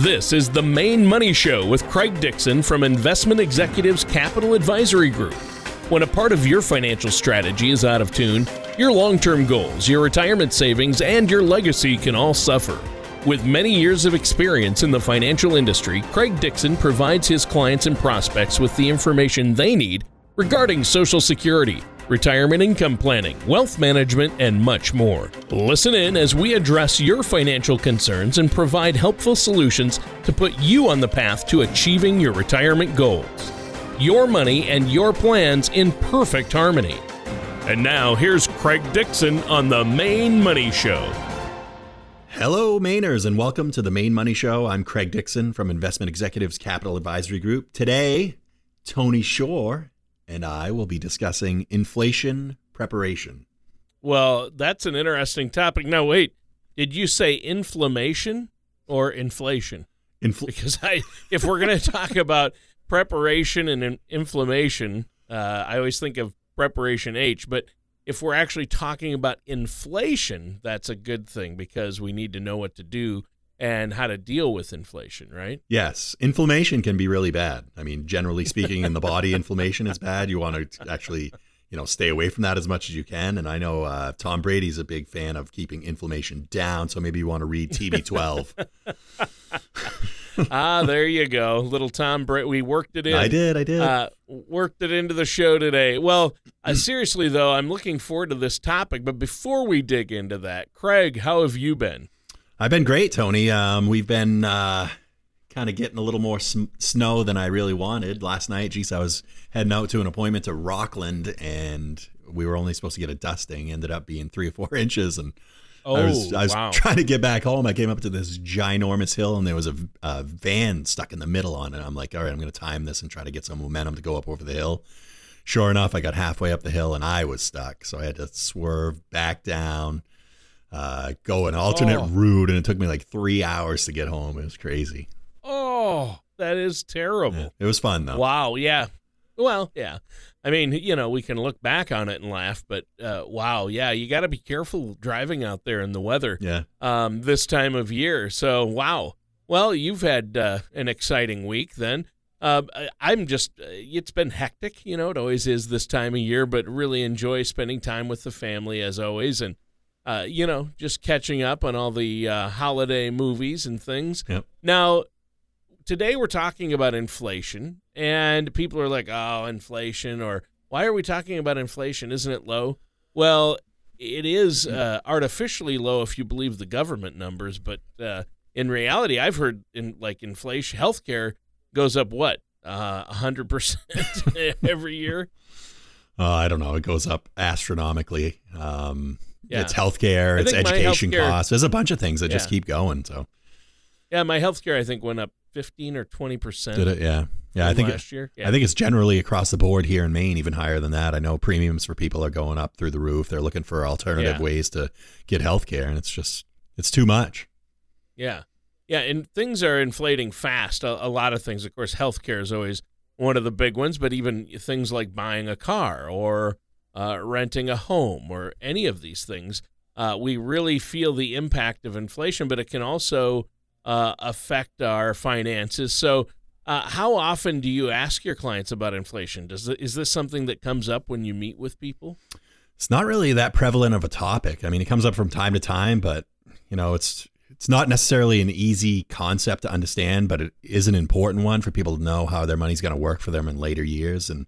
This is the Maine Money Show with Craig Dixon from Investment Executives Capital Advisory Group. When a part of your financial strategy is out of tune, your long term goals, your retirement savings, and your legacy can all suffer. With many years of experience in the financial industry, Craig Dixon provides his clients and prospects with the information they need regarding Social Security retirement income planning, wealth management, and much more. Listen in as we address your financial concerns and provide helpful solutions to put you on the path to achieving your retirement goals. Your money and your plans in perfect harmony. And now here's Craig Dixon on the Maine Money Show. Hello, Mainers, and welcome to the Maine Money Show. I'm Craig Dixon from Investment Executives Capital Advisory Group. Today, Tony Shore and I will be discussing inflation preparation. Well, that's an interesting topic. Now, wait, did you say inflammation or inflation? Infl- because I, if we're going to talk about preparation and in- inflammation, uh, I always think of preparation H, but if we're actually talking about inflation, that's a good thing because we need to know what to do and how to deal with inflation, right? Yes. Inflammation can be really bad. I mean, generally speaking, in the body, inflammation is bad. You want to actually, you know, stay away from that as much as you can. And I know uh, Tom Brady's a big fan of keeping inflammation down. So maybe you want to read TB12. ah, there you go. Little Tom Brady. We worked it in. I did. I did. Uh, worked it into the show today. Well, uh, seriously, though, I'm looking forward to this topic. But before we dig into that, Craig, how have you been? I've been great, Tony. Um, we've been uh, kind of getting a little more sm- snow than I really wanted. Last night, geez, I was heading out to an appointment to Rockland, and we were only supposed to get a dusting. Ended up being three or four inches, and oh, I was, I was wow. trying to get back home. I came up to this ginormous hill, and there was a, a van stuck in the middle on it. I'm like, all right, I'm going to time this and try to get some momentum to go up over the hill. Sure enough, I got halfway up the hill, and I was stuck, so I had to swerve back down uh, go an alternate Oh. route, and it took me like three hours to get home. It was crazy. Oh, that is terrible. Yeah, it was fun though. Wow. Yeah. Well, yeah. I mean, you know, we can look back on it and laugh, but uh, wow, yeah, you got to be careful driving out there in the weather Yeah, um, this time of year. So, wow. Well, you've had uh, an exciting week then. Uh, I'm just, uh, it's been hectic. You know, it always is this time of year, but really enjoy spending time with the family as always. And, uh, you know, just catching up on all the uh, holiday movies and things. Yep. Now, today we're talking about inflation, and people are like, oh, inflation, or why are we talking about inflation? Isn't it low? Well, it is uh, artificially low if you believe the government numbers, but uh, in reality, I've heard in like inflation, healthcare goes up what uh, a hundred percent every year. uh, I don't know. It goes up astronomically. Um, Yeah. It's healthcare, I it's education healthcare- costs. There's a bunch of things that just keep going. So Yeah, my healthcare I think went up fifteen or twenty percent. did it? Yeah, yeah. I think last year. Yeah. I think it's generally across the board here in Maine, even higher than that. I know premiums for people are going up through the roof. They're looking for alternative Yeah. ways to get healthcare, and it's just it's too much. Yeah. Yeah. And things are inflating fast. A, a lot of things. Of course, healthcare is always one of the big ones, but even things like buying a car or uh, renting a home or any of these things, uh, we really feel the impact of inflation, but it can also uh, affect our finances. So, uh, how often do you ask your clients about inflation? Does is this something that comes up when you meet with people? It's not really that prevalent of a topic. I mean, it comes up from time to time, but you know, it's it's not necessarily an easy concept to understand, but it is an important one for people to know how their money's going to work for them in later years. And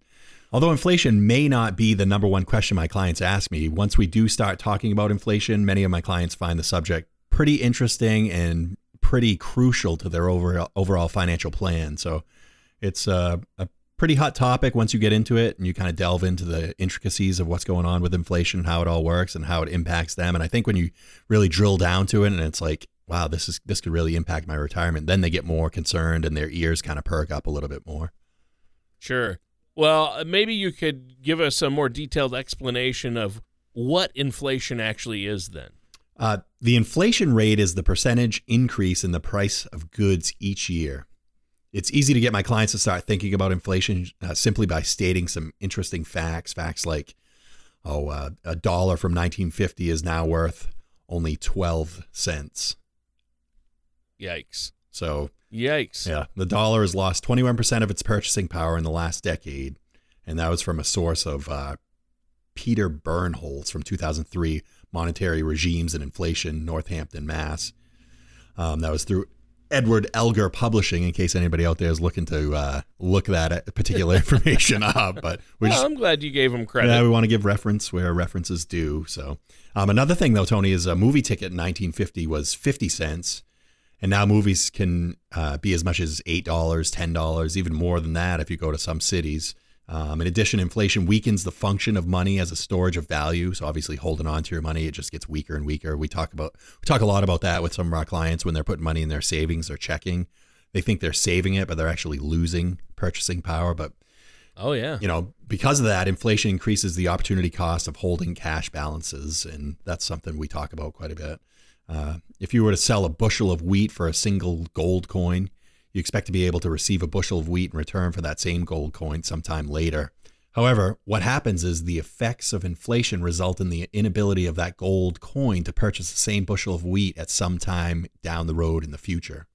although inflation may not be the number one question my clients ask me, once we do start talking about inflation, many of my clients find the subject pretty interesting and pretty crucial to their overall overall financial plan. So it's a, a pretty hot topic once you get into it and you kind of delve into the intricacies of what's going on with inflation, how it all works, and how it impacts them. And I think when you really drill down to it, and it's like, wow, this is this could really impact my retirement, then they get more concerned and their ears kind of perk up a little bit more. Sure. Well, maybe you could give us a more detailed explanation of what inflation actually is then. Uh, the inflation rate is the percentage increase in the price of goods each year. It's easy to get my clients to start thinking about inflation uh, simply by stating some interesting facts. Facts like, oh, uh, a dollar from 1950 is now worth only 12 cents. Yikes. So, yikes. Yeah, the dollar has lost 21% of its purchasing power in the last decade. And that was from a source of uh, Peter Bernholz from 2003, Monetary Regimes and Inflation, Northampton, Mass. Um, that was through Edward Elgar Publishing, in case anybody out there is looking to uh, look that particular information up. But we well, just, I'm glad you gave him credit. Yeah, we want to give reference where references due. So, um, another thing though, Tony, is a movie ticket in 1950 was 50 cents, and now movies can uh, be as much as eight dollars, ten dollars, even more than that if you go to some cities. Um, in addition, inflation weakens the function of money as a storage of value. So obviously, holding on to your money, it just gets weaker and weaker. We talk about we talk a lot about that with some of our clients when they're putting money in their savings or checking. They think they're saving it, but they're actually losing purchasing power. But oh yeah, you know, because of that, inflation increases the opportunity cost of holding cash balances, and that's something we talk about quite a bit. Uh, if you were to sell a bushel of wheat for a single gold coin, you expect to be able to receive a bushel of wheat in return for that same gold coin sometime later. However, what happens is the effects of inflation result in the inability of that gold coin to purchase the same bushel of wheat at some time down the road in the future.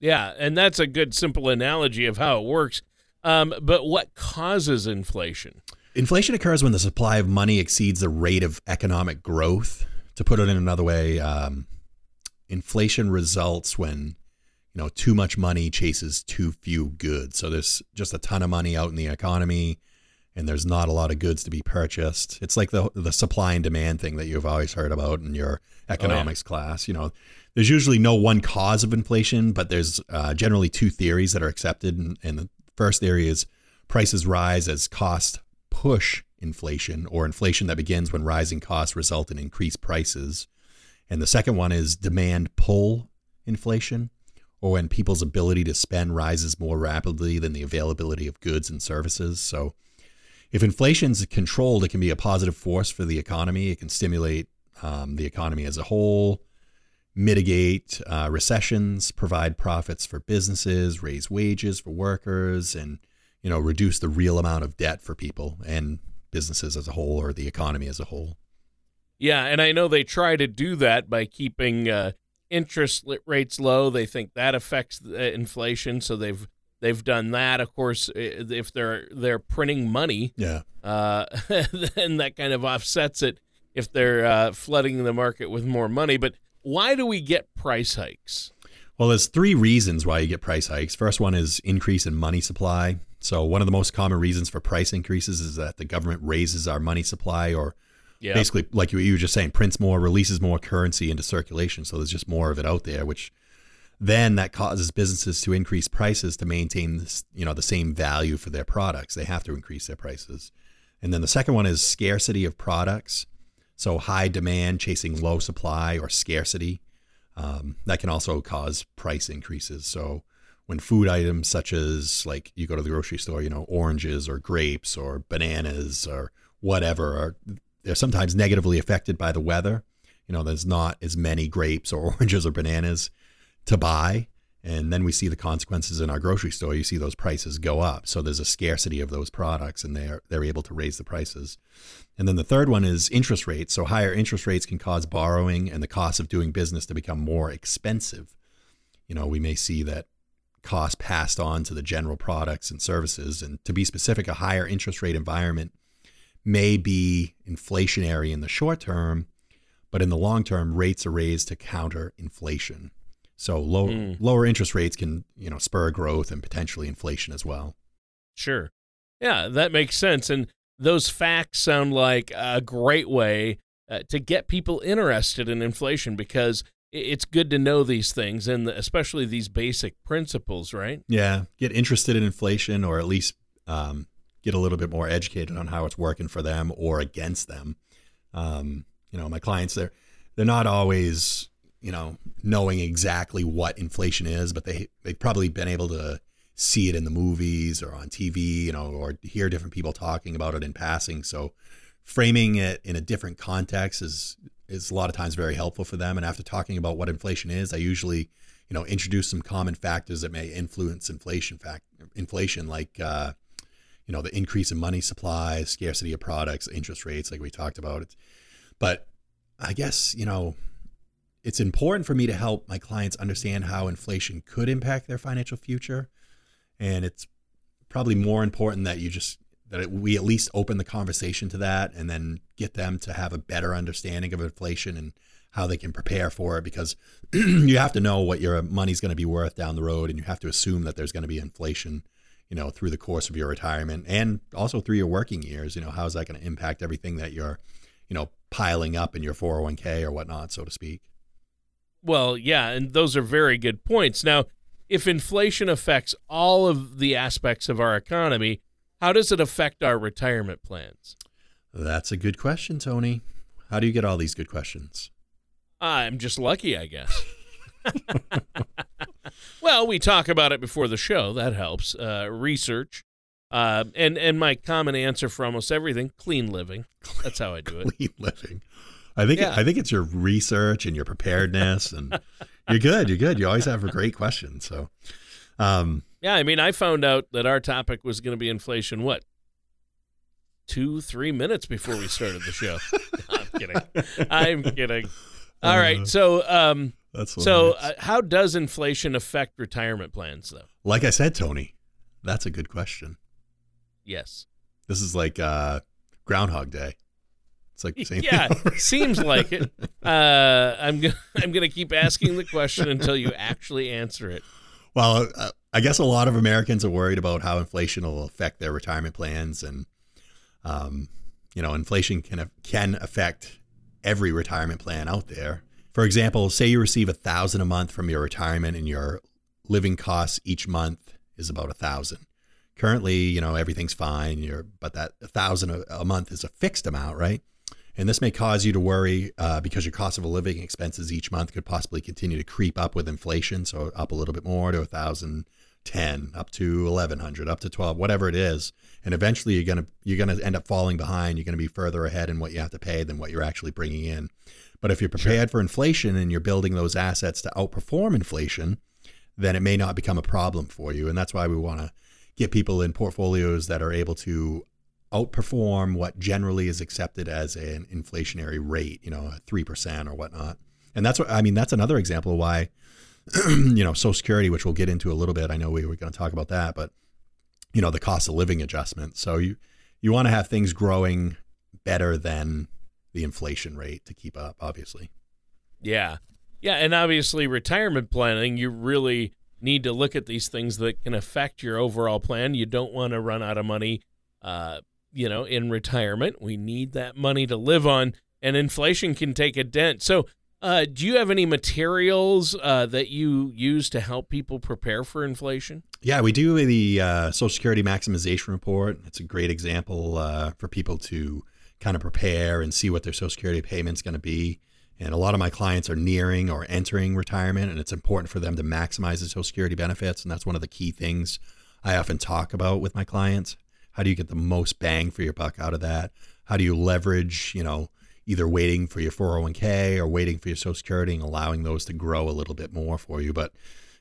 Yeah, and that's a good simple analogy of how it works. Um, but what causes inflation? Inflation occurs when the supply of money exceeds the rate of economic growth. To put it in another way, um, inflation results when you know, too much money chases too few goods. So there's just a ton of money out in the economy and there's not a lot of goods to be purchased. It's like the the supply and demand thing that you've always heard about in your economics oh, yeah. class. You know, there's usually no one cause of inflation, but there's uh, generally two theories that are accepted. And, and the first theory is prices rise as cost push inflation, or inflation that begins when rising costs result in increased prices. And the second one is demand pull inflation or when people's ability to spend rises more rapidly than the availability of goods and services. So, if inflation is controlled, it can be a positive force for the economy. It can stimulate um, the economy as a whole, mitigate uh, recessions, provide profits for businesses, raise wages for workers, and you know reduce the real amount of debt for people and businesses as a whole or the economy as a whole. Yeah, and I know they try to do that by keeping uh, interest rates low. They think that affects inflation, so they've they've done that. Of course, if they're they're printing money, yeah, uh, then that kind of offsets it if they're uh, flooding the market with more money. But why do we get price hikes? Well, there's three reasons why you get price hikes. First one is increase in money supply. So one of the most common reasons for price increases is that the government raises our money supply or yeah. basically, like you, you were just saying, prints more, releases more currency into circulation. So there's just more of it out there, which then that causes businesses to increase prices to maintain this, you know, the same value for their products. They have to increase their prices. And then the second one is scarcity of products. So high demand chasing low supply or scarcity. Um, that can also cause price increases. So when food items such as like you go to the grocery store, you know, oranges or grapes or bananas or whatever are they're sometimes negatively affected by the weather. You know, there's not as many grapes or oranges or bananas to buy. And then we see the consequences in our grocery store. You see those prices go up. So there's a scarcity of those products and they're they're able to raise the prices. And then the third one is interest rates. So higher interest rates can cause borrowing and the cost of doing business to become more expensive. You know, we may see that cost passed on to the general products and services. And to be specific, a higher interest rate environment may be inflationary in the short term, but in the long term, rates are raised to counter inflation. So low, mm. lower interest rates can you know spur growth and potentially inflation as well. Sure, yeah, that makes sense. And those facts sound like a great way uh, to get people interested in inflation because it's good to know these things and especially these basic principles, right? Yeah, get interested in inflation or at least um, get a little bit more educated on how it's working for them or against them. Um, you know, my clients they're they're not always you know knowing exactly what inflation is, but they they've probably been able to see it in the movies or on TV, you know, or hear different people talking about it in passing. So framing it in a different context is is a lot of times very helpful for them. And after talking about what inflation is, I usually you know introduce some common factors that may influence inflation fact inflation like uh, you know the increase in money supply, scarcity of products, interest rates, like we talked about. But I guess you know it's important for me to help my clients understand how inflation could impact their financial future. And it's probably more important that you just that we at least open the conversation to that and then get them to have a better understanding of inflation and how they can prepare for it because you have to know what your money's going to be worth down the road and you have to assume that there's going to be inflation you know through the course of your retirement and also through your working years you know how is that going to impact everything that you're you know piling up in your 401k or whatnot so to speak well, yeah, and those are very good points. Now, if inflation affects all of the aspects of our economy, how does it affect our retirement plans? That's a good question, Tony. How do you get all these good questions? I'm just lucky, I guess. well, we talk about it before the show. That helps. Uh, research. Uh, and and my common answer for almost everything: clean living. That's how I do it. clean living. I think yeah. I think it's your research and your preparedness, and you're good. You're good. You always have a great question. So, um, yeah, I mean, I found out that our topic was going to be inflation. What? Two, three minutes before we started the show. I'm kidding. I'm kidding. All uh, right. So, um, that's so. Uh, how does inflation affect retirement plans, though? Like I said, Tony, that's a good question. Yes. This is like uh, Groundhog Day. It's like the same. Yeah, seems like it. Uh, I'm gonna I'm gonna keep asking the question until you actually answer it. Well, uh, I guess a lot of Americans are worried about how inflation will affect their retirement plans, and um, you know, inflation can can affect every retirement plan out there. For example, say you receive a thousand a month from your retirement, and your living costs each month is about a thousand. Currently, you know, everything's fine. You're, but that a thousand a month is a fixed amount, right? And this may cause you to worry uh, because your cost of living expenses each month could possibly continue to creep up with inflation. So up a little bit more to 1,010, up to 1,100, up to 12, whatever it is. And eventually you're going to, you're going to end up falling behind. You're going to be further ahead in what you have to pay than what you're actually bringing in. But if you're prepared sure. for inflation and you're building those assets to outperform inflation, then it may not become a problem for you. And that's why we want to get people in portfolios that are able to outperform what generally is accepted as an inflationary rate, you know, three percent or whatnot. And that's what I mean. That's another example of why, you know, Social Security, which we'll get into a little bit. I know we were going to talk about that, but you know, the cost of living adjustment. So you you want to have things growing better than the inflation rate to keep up, obviously. Yeah, yeah, and obviously retirement planning, you really need to look at these things that can affect your overall plan. You don't want to run out of money uh, you know, in retirement. We need that money to live on, and inflation can take a dent. So, uh, do you have any materials uh, that you use to help people prepare for inflation? Yeah, we do the uh, Social Security Maximization Report. It's a great example uh, for people to kind of prepare and see what their Social Security payment's going to be. And a lot of my clients are nearing or entering retirement, and it's important for them to maximize the Social Security benefits. And that's one of the key things I often talk about with my clients. How do you get the most bang for your buck out of that? How do you leverage, you know, either waiting for your 401k or waiting for your Social Security and allowing those to grow a little bit more for you? But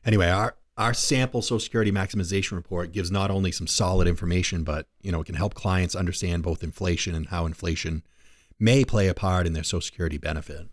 anyway, our our sample Social Security maximization report gives not only some solid information, but you know, it can help clients understand both inflation and how inflation may play a part in their Social Security benefit.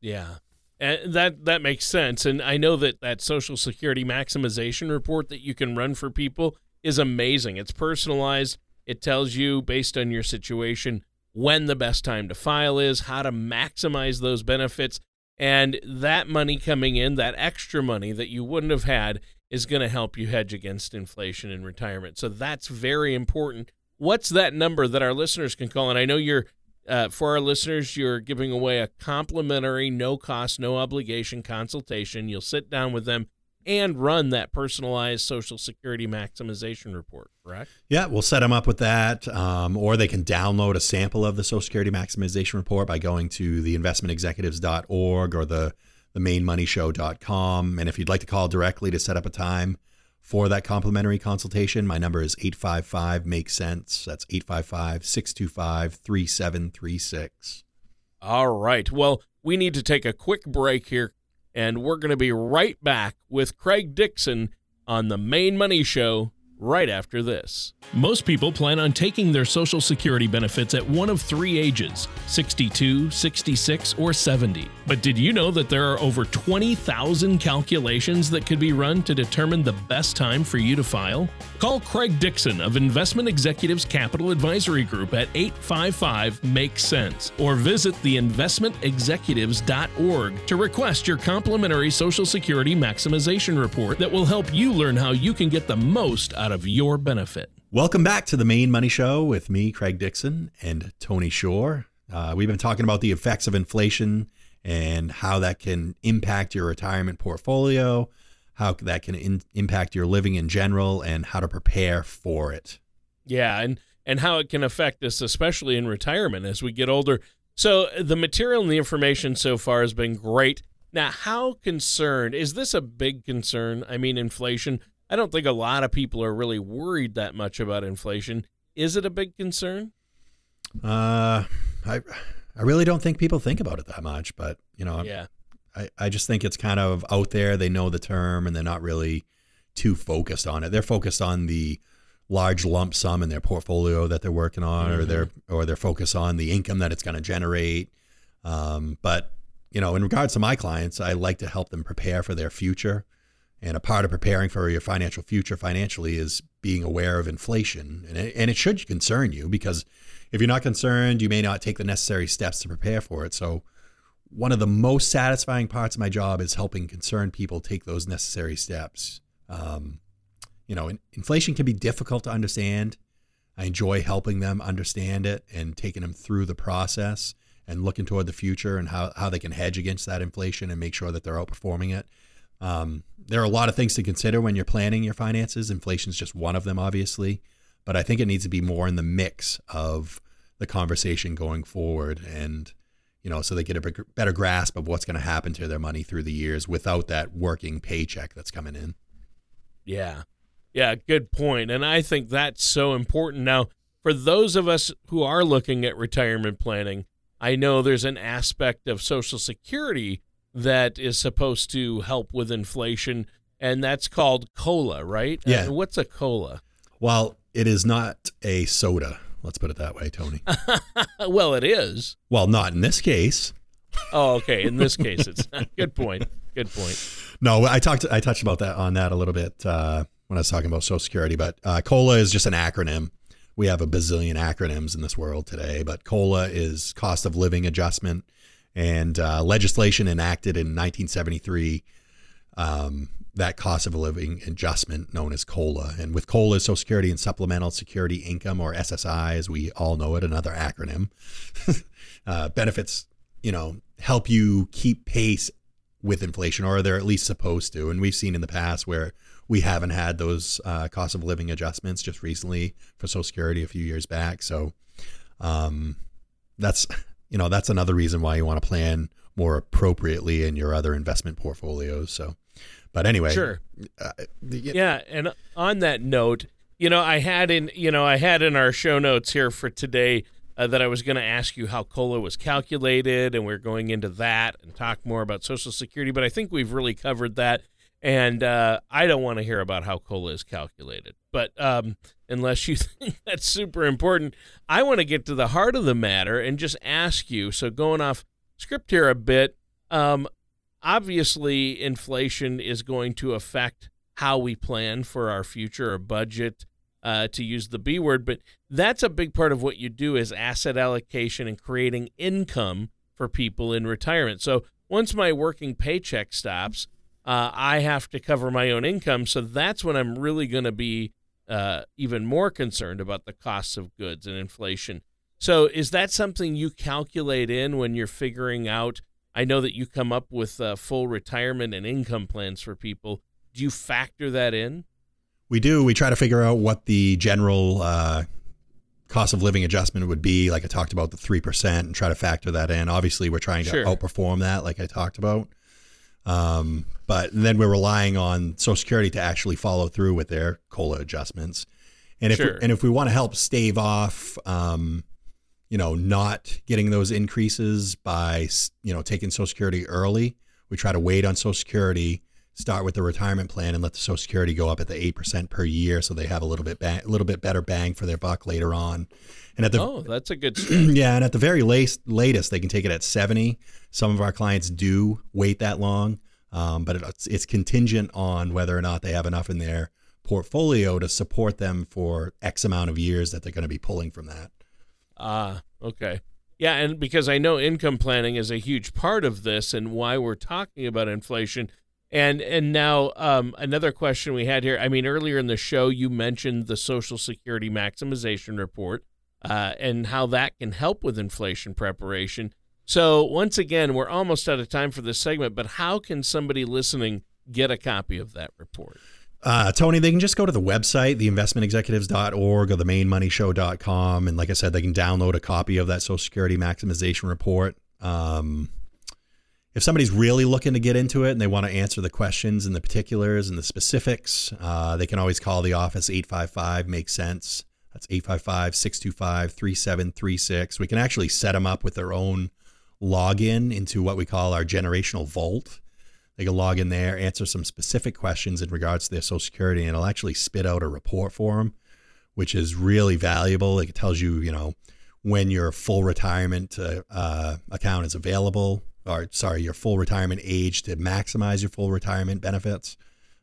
Yeah. And that that makes sense. And I know that that Social Security maximization report that you can run for people is amazing. It's personalized. It tells you based on your situation when the best time to file is, how to maximize those benefits, and that money coming in, that extra money that you wouldn't have had is going to help you hedge against inflation in retirement. So that's very important. What's that number that our listeners can call? And I know you're uh, for our listeners, you're giving away a complimentary, no cost, no obligation consultation. You'll sit down with them and run that personalized Social Security maximization report, correct? Yeah, we'll set them up with that. Um, or they can download a sample of the Social Security maximization report by going to the investmentexecutives.org or the, the mainmoneyshow.com. And if you'd like to call directly to set up a time for that complimentary consultation, my number is 855 Make Sense. That's 855 625 3736. All right. Well, we need to take a quick break here and we're going to be right back with Craig Dixon on the Maine Money Show right after this. Most people plan on taking their Social Security benefits at one of three ages 62, 66, or 70. But did you know that there are over 20,000 calculations that could be run to determine the best time for you to file? Call Craig Dixon of Investment Executives Capital Advisory Group at 855 Make Sense or visit theinvestmentexecutives.org to request your complimentary Social Security maximization report that will help you learn how you can get the most out of your benefit. Welcome back to the Maine Money Show with me, Craig Dixon, and Tony Shore. Uh, we've been talking about the effects of inflation and how that can impact your retirement portfolio, how that can in- impact your living in general, and how to prepare for it. Yeah, and and how it can affect us, especially in retirement as we get older. So the material and the information so far has been great. Now, how concerned is this a big concern? I mean, inflation. I don't think a lot of people are really worried that much about inflation. Is it a big concern? Uh, I I really don't think people think about it that much, but you know, yeah. I, I just think it's kind of out there. They know the term and they're not really too focused on it. They're focused on the large lump sum in their portfolio that they're working on, mm-hmm. or they're or they're focused on the income that it's going to generate. Um, but you know, in regards to my clients, I like to help them prepare for their future. And a part of preparing for your financial future financially is being aware of inflation. And it, and it should concern you because if you're not concerned, you may not take the necessary steps to prepare for it. So, one of the most satisfying parts of my job is helping concerned people take those necessary steps. Um, you know, inflation can be difficult to understand. I enjoy helping them understand it and taking them through the process and looking toward the future and how, how they can hedge against that inflation and make sure that they're outperforming it. Um, there are a lot of things to consider when you're planning your finances. Inflation is just one of them, obviously, but I think it needs to be more in the mix of the conversation going forward and you know so they get a better grasp of what's going to happen to their money through the years without that working paycheck that's coming in yeah yeah, good point. And I think that's so important. Now, for those of us who are looking at retirement planning, I know there's an aspect of Social Security that is supposed to help with inflation, and that's called COLA, right? Yeah. Uh, what's a COLA? Well, it is not a soda. Let's put it that way, Tony. well, it is. Well, not in this case. Oh, okay. In this case, it's good point. Good point. No, I talked. I touched about that on that a little bit uh, when I was talking about Social Security, but uh, COLA is just an acronym. We have a bazillion acronyms in this world today, but COLA is cost of living adjustment, and uh, legislation enacted in 1973. Um, that cost of living adjustment known as COLA. And with COLA, Social Security and Supplemental Security Income, or SSI, as we all know it, another acronym, uh, benefits, you know, help you keep pace with inflation, or they're at least supposed to. And we've seen in the past where we haven't had those uh, cost of living adjustments just recently for Social Security a few years back. So um, that's you know that's another reason why you want to plan more appropriately in your other investment portfolios. So, but anyway, sure, uh, the, yeah. And on that note, you know, I had in you know I had in our show notes here for today. Uh, that I was going to ask you how COLA was calculated, and we're going into that and talk more about Social Security. But I think we've really covered that. And uh, I don't want to hear about how COLA is calculated. But um, unless you think that's super important, I want to get to the heart of the matter and just ask you. So, going off script here a bit, um, obviously, inflation is going to affect how we plan for our future or budget. Uh, to use the B word, but that's a big part of what you do is asset allocation and creating income for people in retirement. So once my working paycheck stops, uh, I have to cover my own income. So that's when I'm really going to be uh, even more concerned about the costs of goods and inflation. So is that something you calculate in when you're figuring out? I know that you come up with uh, full retirement and income plans for people. Do you factor that in? We do. We try to figure out what the general uh, cost of living adjustment would be. Like I talked about the 3% and try to factor that in. Obviously, we're trying to sure. outperform that, like I talked about. Um, but then we're relying on Social Security to actually follow through with their COLA adjustments. And if sure. we, and if we want to help stave off, um, you know, not getting those increases by you know taking Social Security early, we try to wait on Social Security start with the retirement plan and let the Social Security go up at the eight percent per year, so they have a little bit bang, a little bit better bang for their buck later on. And at the oh, that's a good yeah, and at the very latest, latest, they can take it at seventy. Some of our clients do wait that long, um, but it's, it's contingent on whether or not they have enough in their portfolio to support them for X amount of years that they're going to be pulling from that. Ah, uh, okay. Yeah, and because I know income planning is a huge part of this and why we're talking about inflation. And and now um, another question we had here. I mean, earlier in the show, you mentioned the Social Security maximization report uh, and how that can help with inflation preparation. So once again, we're almost out of time for this segment. But how can somebody listening get a copy of that report? Uh, Tony, they can just go to the website, theinvestmentexecutives.org or themainmoneyshow.com. And like I said, they can download a copy of that Social Security maximization report. Um, if somebody's really looking to get into it and they want to answer the questions and the particulars and the specifics, uh, they can always call the office 855 Makes Sense. That's 855 625 3736. We can actually set them up with their own login into what we call our generational vault. They can log in there, answer some specific questions in regards to their Social Security, and it'll actually spit out a report for them, which is really valuable. It tells you, you know, when your full retirement uh, uh, account is available, or sorry, your full retirement age to maximize your full retirement benefits.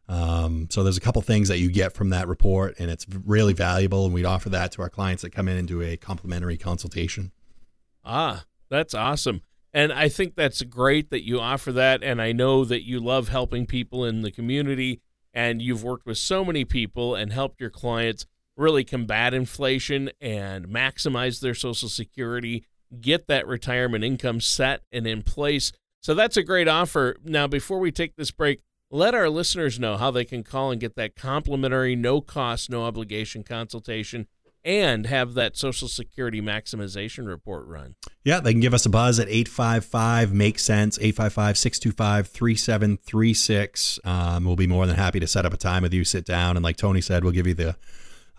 Um, so there's a couple things that you get from that report, and it's really valuable. And we'd offer that to our clients that come in and do a complimentary consultation. Ah, that's awesome. And I think that's great that you offer that. And I know that you love helping people in the community and you've worked with so many people and helped your clients really combat inflation and maximize their Social Security, get that retirement income set and in place. So that's a great offer. Now, before we take this break, let our listeners know how they can call and get that complimentary, no cost, no obligation consultation and have that Social Security maximization report run. Yeah, they can give us a buzz at 855 Make Sense, 855 625 3736. Um, we'll be more than happy to set up a time with you, sit down. And like Tony said, we'll give you the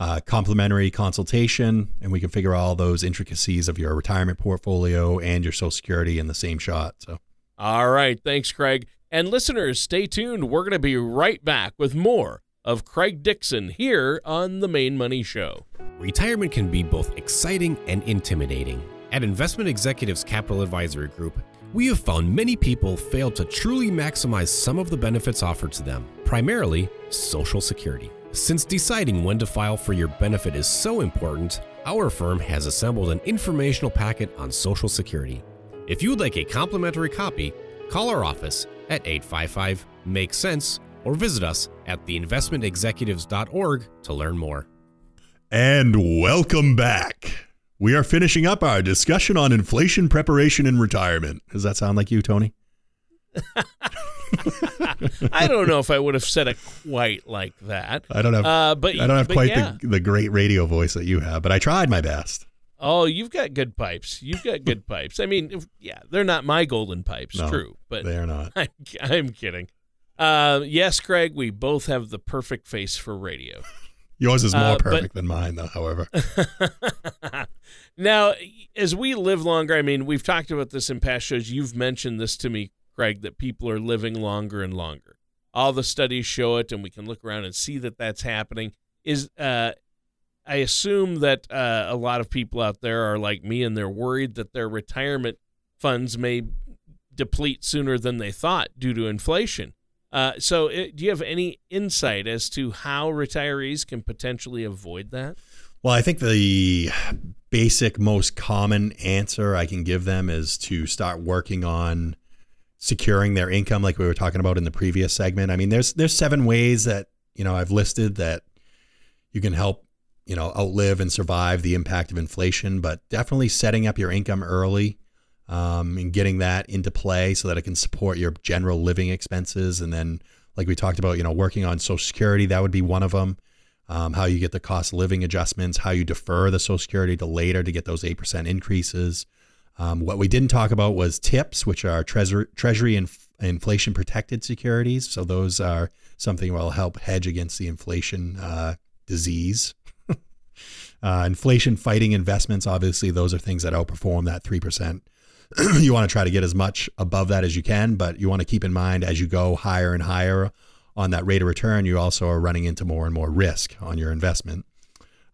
uh, complimentary consultation and we can figure out all those intricacies of your retirement portfolio and your Social Security in the same shot. So, all right. Thanks, Craig. And listeners, stay tuned. We're going to be right back with more of Craig Dixon here on The Maine Money Show. Retirement can be both exciting and intimidating. At Investment Executives Capital Advisory Group, we have found many people fail to truly maximize some of the benefits offered to them, primarily Social Security. Since deciding when to file for your benefit is so important, our firm has assembled an informational packet on Social Security. If you would like a complimentary copy, call our office at 855 Make Sense or visit us at theinvestmentexecutives.org to learn more. And welcome back. We are finishing up our discussion on inflation preparation and retirement. Does that sound like you, Tony? I don't know if I would have said it quite like that. I don't have, uh, but I don't have quite yeah. the, the great radio voice that you have, but I tried my best. Oh, you've got good pipes. You've got good pipes. I mean, yeah, they're not my golden pipes, no, true, but they are not. I'm, I'm kidding. Uh, yes, Craig, we both have the perfect face for radio. Yours is more uh, perfect but, than mine, though, however. now, as we live longer, I mean, we've talked about this in past shows. You've mentioned this to me, That people are living longer and longer. All the studies show it, and we can look around and see that that's happening. Is uh, I assume that uh, a lot of people out there are like me, and they're worried that their retirement funds may deplete sooner than they thought due to inflation. Uh, so, it, uh, do you have any insight as to how retirees can potentially avoid that? Well, I think the basic, most common answer I can give them is to start working on securing their income, like we were talking about in the previous segment. I mean, there's there's seven ways that you know I've listed that you can help you know outlive and survive the impact of inflation, but definitely setting up your income early um, and getting that into play so that it can support your general living expenses. And then, like we talked about, you know, working on Social Security, that would be one of them. Um, how you get the cost of living adjustments, how you defer the Social Security to later to get those 8% increases. Um, what we didn't talk about was TIPS, which are treasury, treasury and inflation protected securities. So those are something that will help hedge against the inflation uh, disease. uh, inflation fighting investments, obviously, those are things that outperform that 3% you want to try to get as much above that as you can, but you want to keep in mind as you go higher and higher on that rate of return, you also are running into more and more risk on your investment.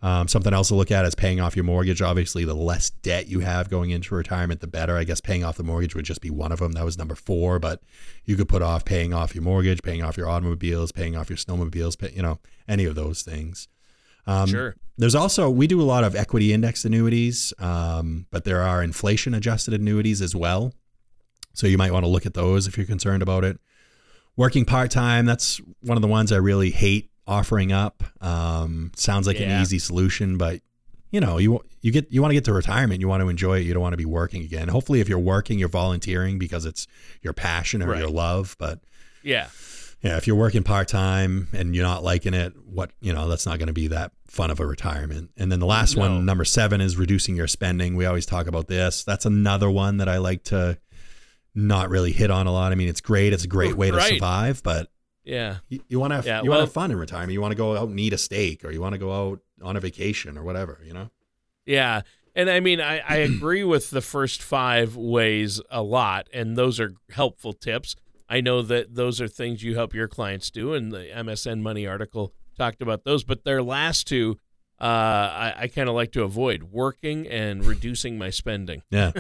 Um, something else to look at is paying off your mortgage. Obviously, the less debt you have going into retirement, the better. I guess paying off the mortgage would just be one of them. That was number four, but you could put off paying off your mortgage, paying off your automobiles, paying off your snowmobiles, pay, you know, any of those things. Um, sure. There's also, we do a lot of equity indexed annuities, um, but there are inflation adjusted annuities as well. So you might want to look at those if you're concerned about it. Working part time, that's one of the ones I really hate offering up. Um, sounds like yeah. an easy solution, but you know, you you get you want to get to retirement, you want to enjoy it, you don't want to be working again. Hopefully, if you're working, you're volunteering because it's your passion or right. your love. But yeah, yeah, if you're working part time and you're not liking it, what you know, that's not going to be that fun of a retirement. And then the last no. one, number seven, is reducing your spending. We always talk about this. That's another one that I like to not really hit on a lot. I mean, it's great. It's a great way right. to survive, but yeah. You, want to have, yeah, you well, want to have fun in retirement. You want to go out and eat a steak or you want to go out on a vacation or whatever, you know? Yeah. And I mean, I, I agree with the first five ways a lot, and those are helpful tips. I know that those are things you help your clients do, and the MSN Money article talked about those. But their last two, uh, I, I kind of like to avoid working and reducing my spending. Yeah,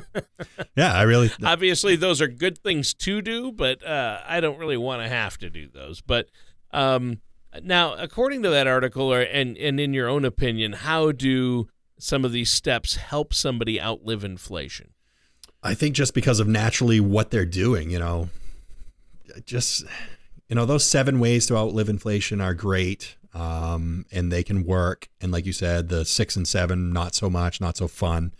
yeah, I really. Obviously, those are good things to do, but uh, I don't really want to have to do those. But um, now, according to that article, or and and in your own opinion, how do some of these steps help somebody outlive inflation? I think just because of naturally what they're doing, you know, just you know those seven ways to outlive inflation are great um, and they can work. And like you said, the six and seven, not so much, not so fun,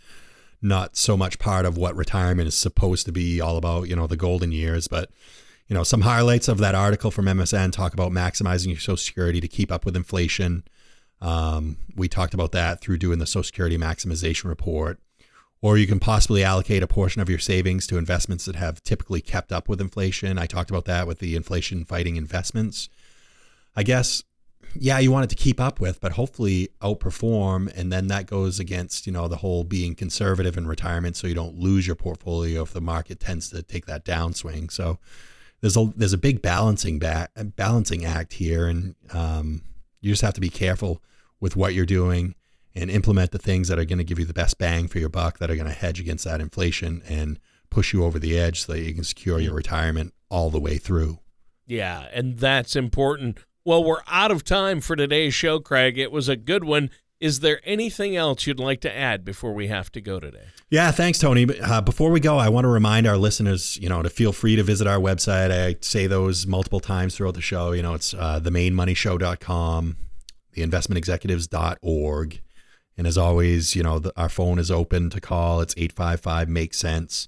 not so much part of what retirement is supposed to be all about, you know, the golden years. But, you know, some highlights of that article from MSN talk about maximizing your Social Security to keep up with inflation. Um, we talked about that through doing the Social Security maximization report. Or you can possibly allocate a portion of your savings to investments that have typically kept up with inflation. I talked about that with the inflation fighting investments. I guess yeah, you want it to keep up with, but hopefully outperform. And then that goes against, you know, the whole being conservative in retirement so you don't lose your portfolio if the market tends to take that downswing. So there's a there's a big balancing back balancing act here, and um, you just have to be careful with what you're doing and implement the things that are going to give you the best bang for your buck, that are going to hedge against that inflation and push you over the edge so that you can secure your retirement all the way through. Yeah, and that's important well, we're out of time for today's show, Craig. It was a good one. Is there anything else you'd like to add before we have to go today? Yeah, thanks, Tony. Uh, before we go, I want to remind our listeners, you know, to feel free to visit our website. I say those multiple times throughout the show. You know, it's uh, themainmoneyshow.com, theinvestmentexecutives.org. And as always, you know, the, our phone is open to call. It's 855 Make Sense.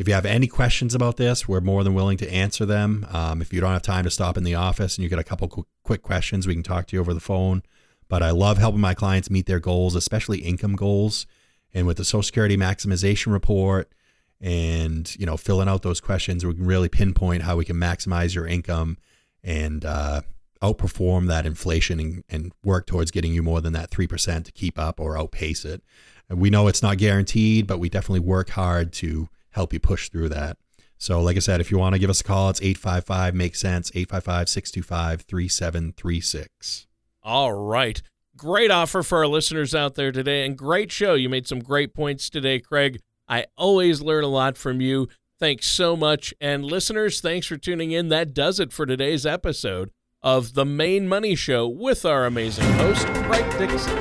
If you have any questions about this, we're more than willing to answer them. Um, if you don't have time to stop in the office and you get a couple qu- quick questions, we can talk to you over the phone. But I love helping my clients meet their goals, especially income goals. And with the Social Security maximization report and you know filling out those questions, we can really pinpoint how we can maximize your income and uh, outperform that inflation and, and work towards getting you more than that three percent to keep up or outpace it. And we know it's not guaranteed, but we definitely work hard to help you push through that. So, like I said, if you want to give us a call, it's 855 Make Sense, 855 625 3736. All right. Great offer for our listeners out there today and great show. You made some great points today, Craig. I always learn a lot from you. Thanks so much. And listeners, thanks for tuning in. That does it for today's episode of The Maine Money Show with our amazing host, Craig Dixon.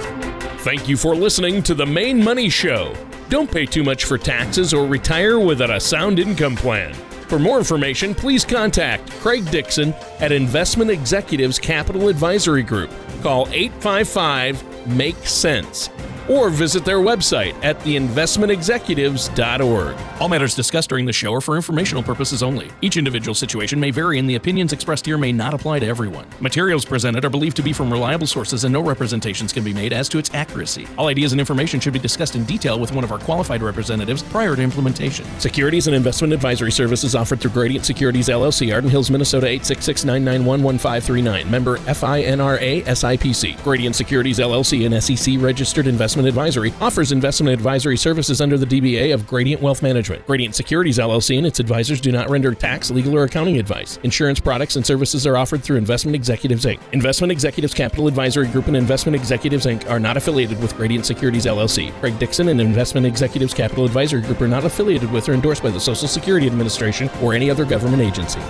Thank you for listening to The Maine Money Show. Don't pay too much for taxes or retire without a sound income plan. For more information, please contact Craig Dixon at Investment Executives Capital Advisory Group. Call 855 Make Sense or visit their website at theinvestmentexecutives.org. All matters discussed during the show are for informational purposes only. Each individual situation may vary, and the opinions expressed here may not apply to everyone. Materials presented are believed to be from reliable sources, and no representations can be made as to its accuracy. All ideas and information should be discussed in detail with one of our qualified representatives prior to implementation. Securities and investment advisory services offered through Gradient Securities LLC, Arden Hills, Minnesota 866 991 1539. Member FINRA SIPC. Gradient Securities LLC, an SEC registered investment Investment Advisory offers investment advisory services under the DBA of Gradient Wealth Management. Gradient Securities LLC and its advisors do not render tax, legal, or accounting advice. Insurance products and services are offered through Investment Executives Inc. Investment Executives Capital Advisory Group and Investment Executives Inc. are not affiliated with Gradient Securities LLC. Craig Dixon and Investment Executives Capital Advisory Group are not affiliated with or endorsed by the Social Security Administration or any other government agency.